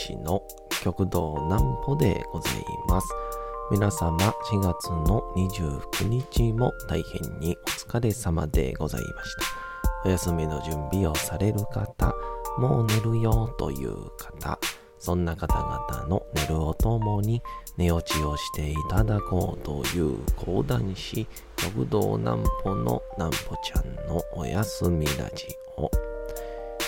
講談師の極道南歩でございます。皆様4月の29日も大変にお疲れ様でございました。お休みの準備をされる方、もう寝るよという方、そんな方々の寝るをともに寝落ちをしていただこうという講談師、極道南歩の南歩ちゃんのお休みラジオ。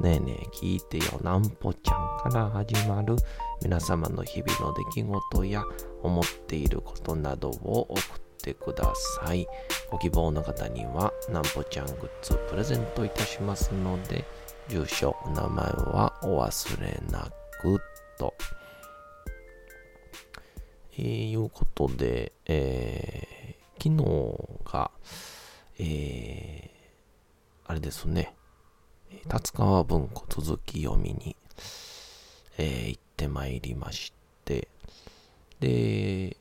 ねえねえ聞いてよなんぽちゃんから始まる皆様の日々の出来事や思っていることなどを送ってください。ご希望の方にはなんぽちゃんグッズプレゼントいたしますので、住所、お名前はお忘れなくと。えー、いうことで、えー、昨日が、えー、あれですね、達川文庫続き読みに、えー、行ってまいりまして、で、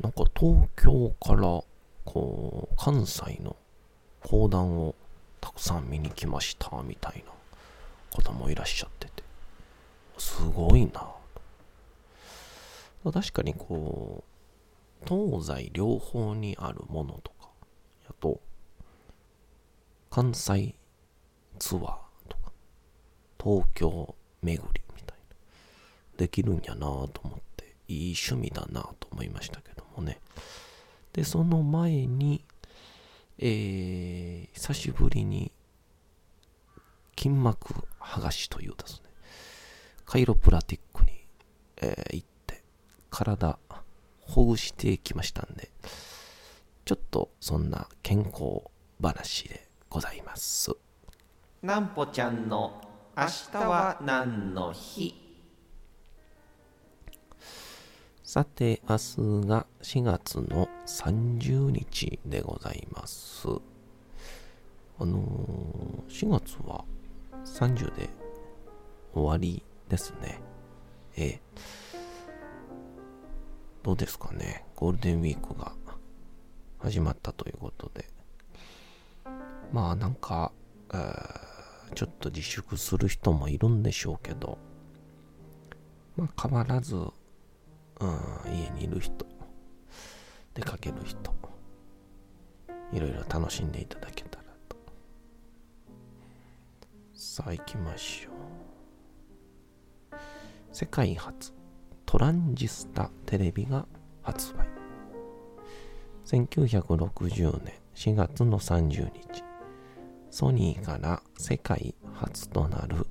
なんか東京から、こう、関西の講談をたくさん見に来ました、みたいな方もいらっしゃってて、すごいな。確かにこう、東西両方にあるものとか、やと、関西ツアー、東京巡りみたいな、できるんやなと思って、いい趣味だなと思いましたけどもね。で、その前に、えー、久しぶりに、筋膜剥がしというですね、カイロプラティックに、えー、行って、体ほぐしてきましたんで、ちょっとそんな健康話でございます。なんぽちゃんの明日は何の日？さて、明日が4月の30日でございます。あのー、4月は30で終わりですね。え。どうですかね？ゴールデンウィークが始まったということで。まあなんか、えー、ちょっと自粛する人もいるんでしょうけど、まあ変わらず、うん、家にいる人、出かける人、いろいろ楽しんでいただけたらと。さあ行きましょう。世界初トランジスタテレビが発売。1960年4月の30日、ソニーから世界初となる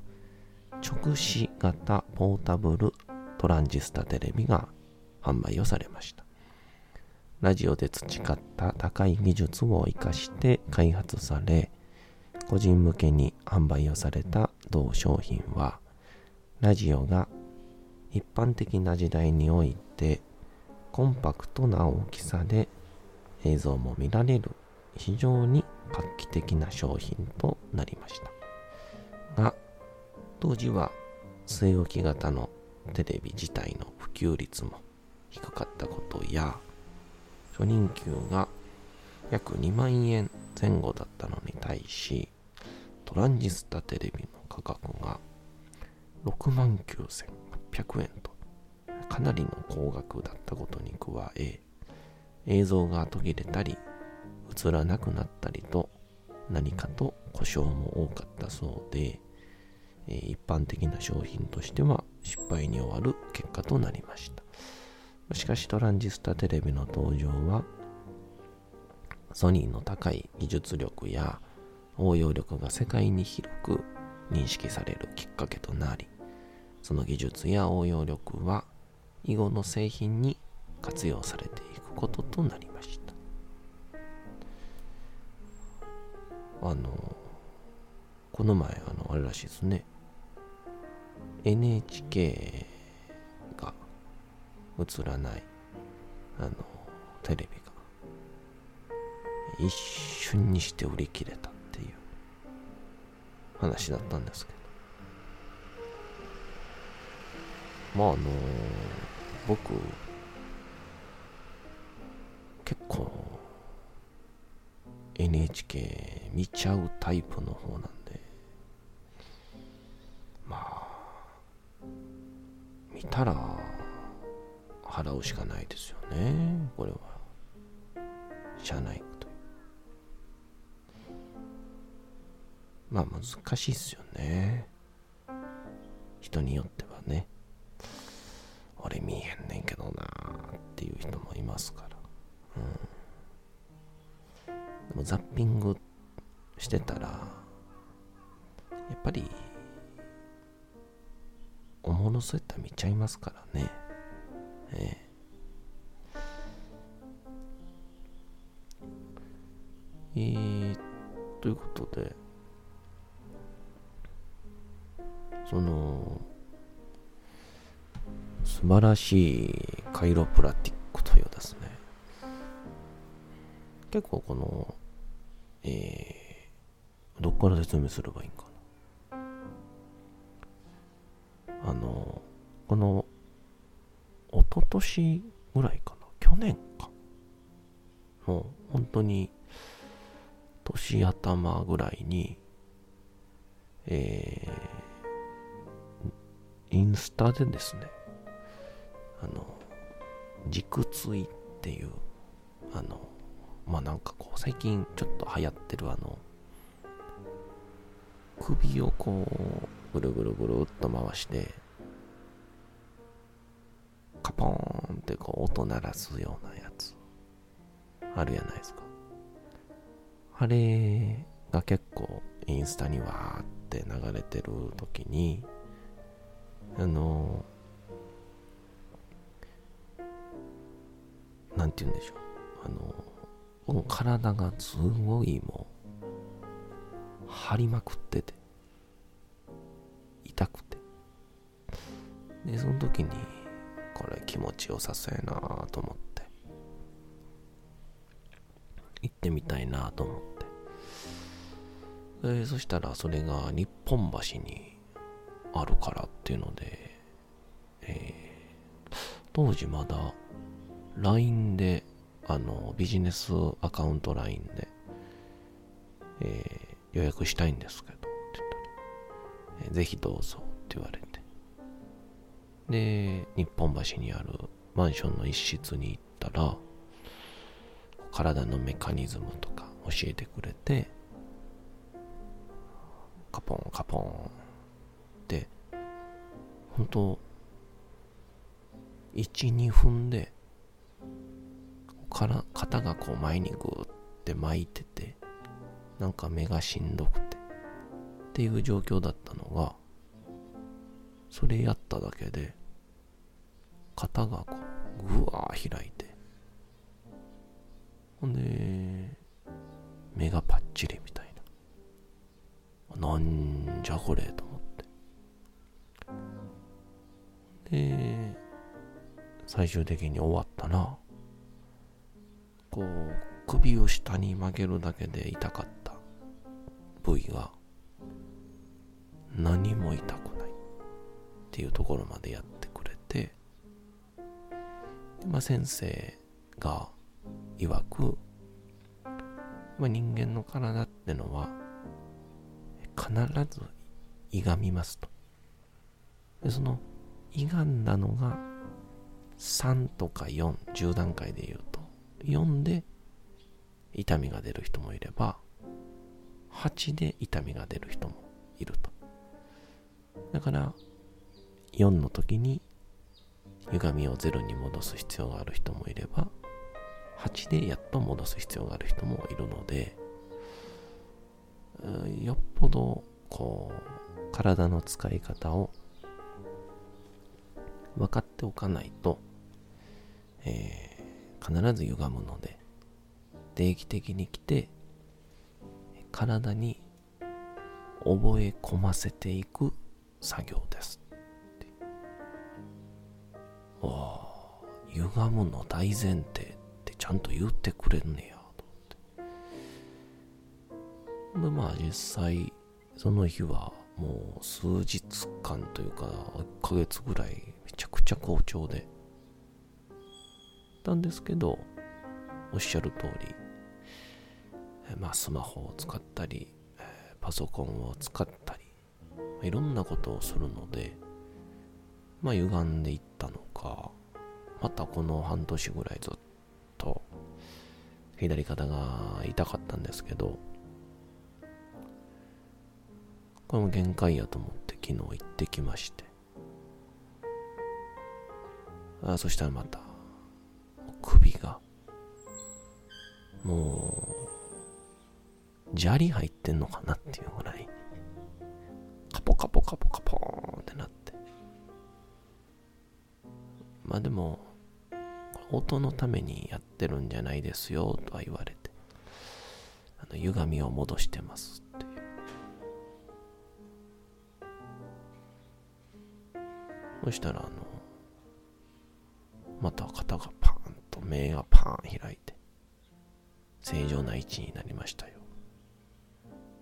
直視型ポータブルトランジスタテレビが販売をされました。ラジオで培った高い技術を活かして開発され、個人向けに販売をされた同商品は、ラジオが一般的な時代においてコンパクトな大きさで映像も見られる非常に画期的な商品となりました。が当時は据え置き型のテレビ自体の普及率も低かったことや初任給が約2万円前後だったのに対しトランジスタテレビの価格が6万9800円とかなりの高額だったことに加え映像が途切れたり映らなくなったりと何かと故障も多かったそうでえ一般的な商品としては失敗に終わる結果となりました。しかしトランジスタテレビの登場はソニーの高い技術力や応用力が世界に広く認識されるきっかけとなりその技術や応用力は以後の製品に活用されていくこととなりました。あのこの前あのあれらしいですね。NHK が映らないあのテレビが一瞬にして売り切れたっていう話だったんですけど。まああの僕結構 NHK 見ちゃうタイプの方なんで。まあ見たら払うしかないですよね。これは。しゃあないという。まあ難しいっすよね。人によってはね。俺見えへんねんけどなっていう人もいますから。うん。ザッピングしてたらやっぱりおもろそうやったら見ちゃいますからね。ええ。えー、ということでその素晴らしいカイロプラティックというですね結構このえー、どっから説明すればいいんかな？あのこの一昨年ぐらいかな？去年か？の本当に年頭ぐらいにえー、インスタでですねあの軸椎っていうあのまあなんかこう最近ちょっと流行ってるあの首をこうぐるぐるぐるっと回してカポーンってこう音鳴らすようなやつあるやないですか。あれが結構インスタにわーって流れてる時にあのなんて言うんでしょう。あの僕の体がすごいもう張りまくってて痛くて。でその時にこれ気持ちよさそうやなと思って。行ってみたいなと思って。でそしたらそれが日本橋にあるからっていうので、えー、当時まだ LINE であのビジネスアカウント LINE で、えー、予約したいんですけどって言ったら、えー、ぜひどうぞって言われて。で日本橋にあるマンションの一室に行ったら体のメカニズムとか教えてくれてカポンカポンって本当12分で肩がこう前にグーって巻いててなんか目がしんどくて。っていう状況だったのがそれやっただけで肩がこうぐわー開いて。ほんで目がパッチリみたいな。なんじゃこれと思って。で最終的に終わったな。こう首を下に曲げるだけで痛かった。部位が何も痛くないっていうところまでやってくれて、まあ、先生が曰く、まあ、人間の体ってのは必ず歪みますと。でその歪んだのが3とか410段階で言うと4で痛みが出る人もいれば8で痛みが出る人もいると。だから4の時に歪みを0に戻す必要がある人もいれば8でやっと戻す必要がある人もいるのでよっぽどこう体の使い方を分かっておかないと、えー必ず歪むので定期的に来て体に覚え込ませていく作業です。お歪むの大前提ってちゃんと言ってくれんねやと思って。でまあ実際その日はもう数日間というか1ヶ月ぐらいめちゃくちゃ好調で。たんですけどおっしゃる通りまあスマホを使ったりパソコンを使ったりいろんなことをするのでまあ歪んでいったのかまたこの半年ぐらいずっと左肩が痛かったんですけどこれも限界やと思って昨日行ってきまして。あそしたらまた首がもう砂利入ってんのかなっていうぐらいカポカポカポカポーンってなって。まあでも音のためにやってるんじゃないですよとは言われてあの歪みを戻してますってそしたらあのまた肩がパ目がパーン開いて正常な位置になりましたよ。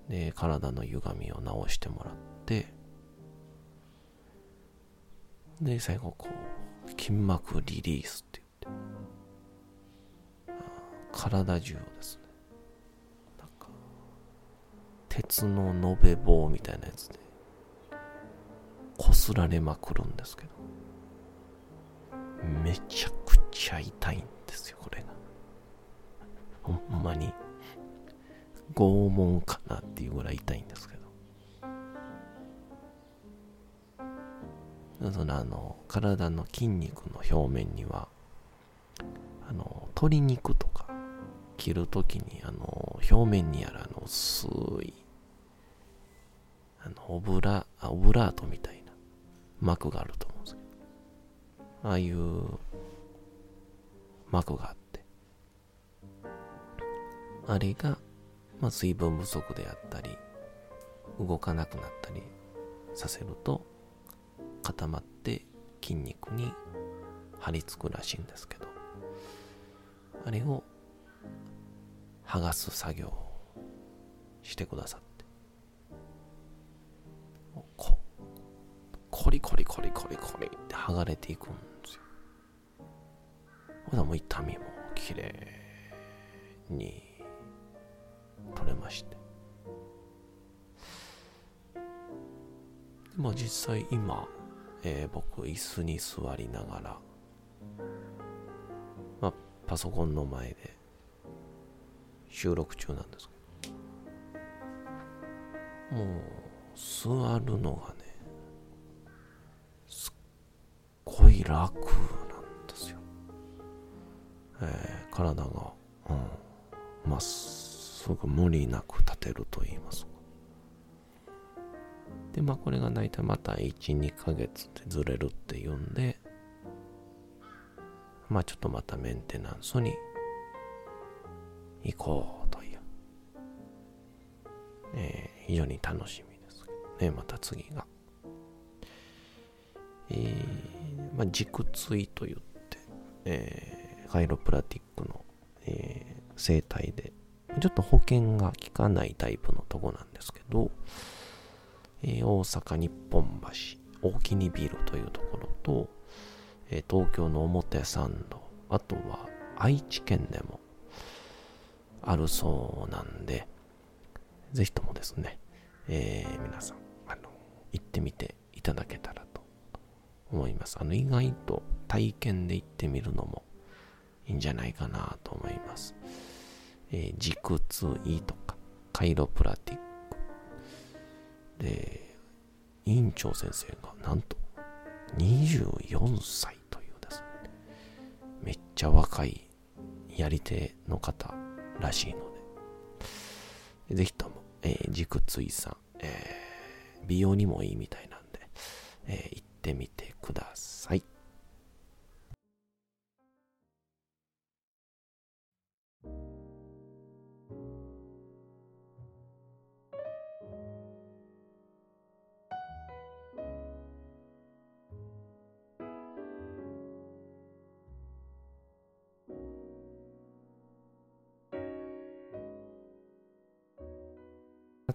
で体の歪みを直してもらってで最後こう筋膜リリースって言って体中をですねなんか鉄の延べ棒みたいなやつでこすられまくるんですけどめちゃくちゃ痛いんですよこれが。ほんまに。拷問かなっていうぐらい痛いんですけど。そのあの体の筋肉の表面にはあの鶏肉とか切るときにあの表面にあるあの薄いあのオブラオブラートみたいな膜があると思うんですけど。ああいう膜があって。あれがまあ、水分不足であったり動かなくなったりさせると固まって筋肉に張り付くらしいんですけど。あれを剥がす作業をしてくださって。こコリコリコリコリコリって剥がれていくんですよほらも痛みも綺麗に取れまして。まあ実際今、えー、僕椅子に座りながら、まあ、パソコンの前で収録中なんですけど。もう座るのがねすっごい楽、えー、体がうんまっすぐ無理なく立てると言いますか。で、まあこれが大体また1、2ヶ月でずれるっていうんで、まあちょっとまたメンテナンスに行こうという、えー、非常に楽しみですけどね、また次が。えー、まあ軸椎と言って、えー、カイロプラティックの、えー、生態でちょっと保険が効かないタイプのとこなんですけど、えー、大阪日本橋、大木にビルというところと、えー、東京の表参道、あとは愛知県でもあるそうなんで、ぜひともですね、えー、皆さん、あの、行ってみていただけたらと思います。あの、意外と体験で行ってみるのもいいんじゃないかなと思います。えー、軸痛とか、カイロプラティック。で、院長先生がなんと24歳というですね、めっちゃ若いやり手の方らしいので、ぜひとも、えー、軸椎さん、えー、美容にもいいみたいなんで、えー、行ってみてください。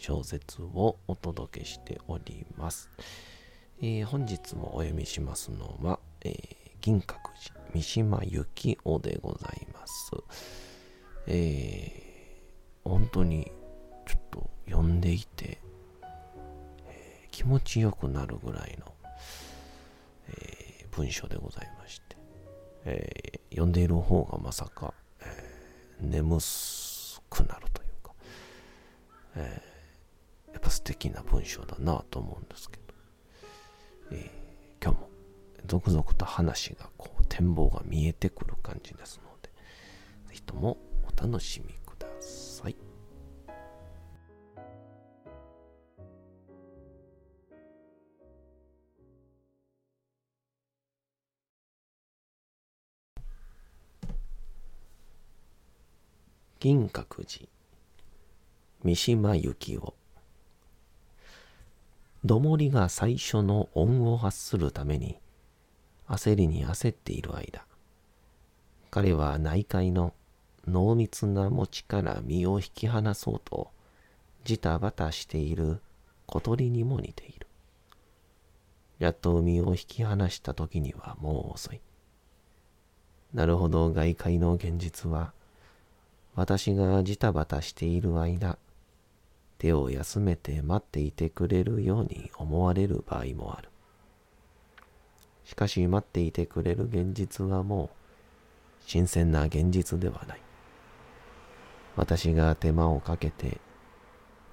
小説をお届けしております。えー本日もお読みしますのは、えー銀閣寺三島由紀夫でございます。えー本当にちょっと読んでいて、えー気持ちよくなるぐらいの、えー文章でございまして、えー読んでいる方がまさか、えー眠すくなるというか、えーやっぱ素敵な文章だなと思うんですけど、えー今日も続々と話がこう展望が見えてくる感じですので、ぜひともお楽しみください。銀閣寺三島由紀夫どもりが最初の音を発するために焦りに焦っている間彼は内界の濃密な餅から身を引き離そうとジタバタしている小鳥にも似ている。やっと身を引き離した時にはもう遅い。なるほど外界の現実は私がジタバタしている間手を休めて待っていてくれるように思われる場合もある。しかし待っていてくれる現実はもう新鮮な現実ではない。私が手間をかけて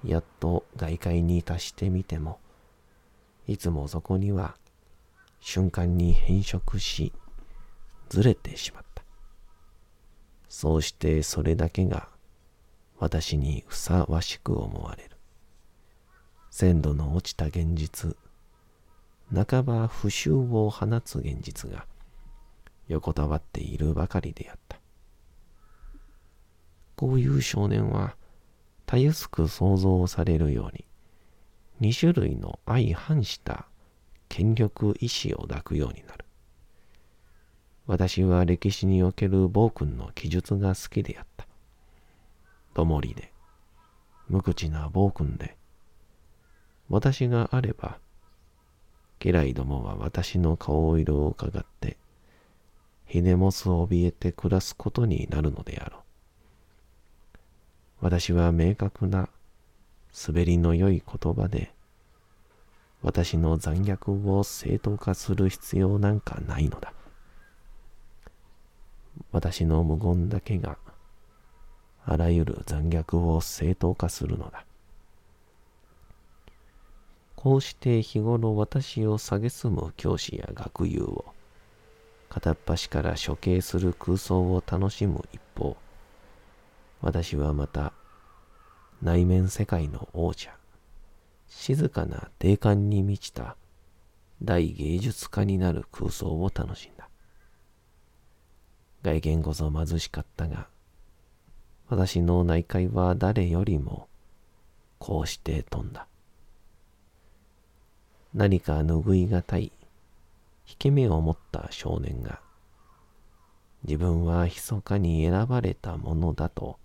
やっと外界に達してみてもいつもそこには瞬間に変色しずれてしまった。そうしてそれだけが私にふさわしく思われる。鮮度の落ちた現実、半ば不臭を放つ現実が横たわっているばかりであった。こういう少年はたやすく想像されるように、二種類の相反した権力意志を抱くようになる。私は歴史における暴君の記述が好きであった。どもりで、無口な暴君で、私があれば、家来どもは私の顔色を伺って、ひねもすを怯えて暮らすことになるのであろう。私は明確な滑りの良い言葉で、私の残虐を正当化する必要なんかないのだ。私の無言だけがあらゆる残虐を正当化するのだ。こうして日頃私を蔑む教師や学友を片っ端から処刑する空想を楽しむ一方、私はまた内面世界の王者、静かな定感に満ちた大芸術家になる空想を楽しんだ。外見こそ貧しかったが、私の内界は誰よりもこうして飛んだ。何か拭いがたい、引け目を持った少年が、自分は密かに選ばれたものだと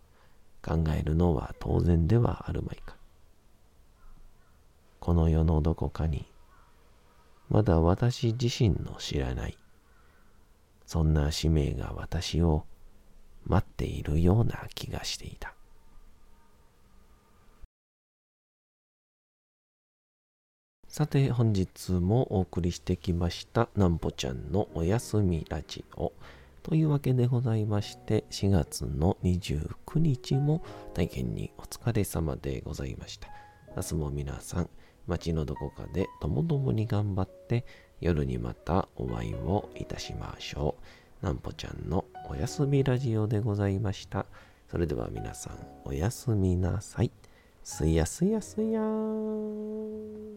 考えるのは当然ではあるまいか。この世のどこかに、まだ私自身の知らない、そんな使命が私を待っているような気がしていた。さて本日もお送りしてきましたなんぽちゃんのおやすみラジオというわけでございまして4月の29日も大変にお疲れ様でございました明日も皆さん街のどこかでともどもに頑張って夜にまたお会いをいたしましょうなんぽちゃんのおやすみラジオでございました。それでは皆さんおやすみなさい。すやすやすやー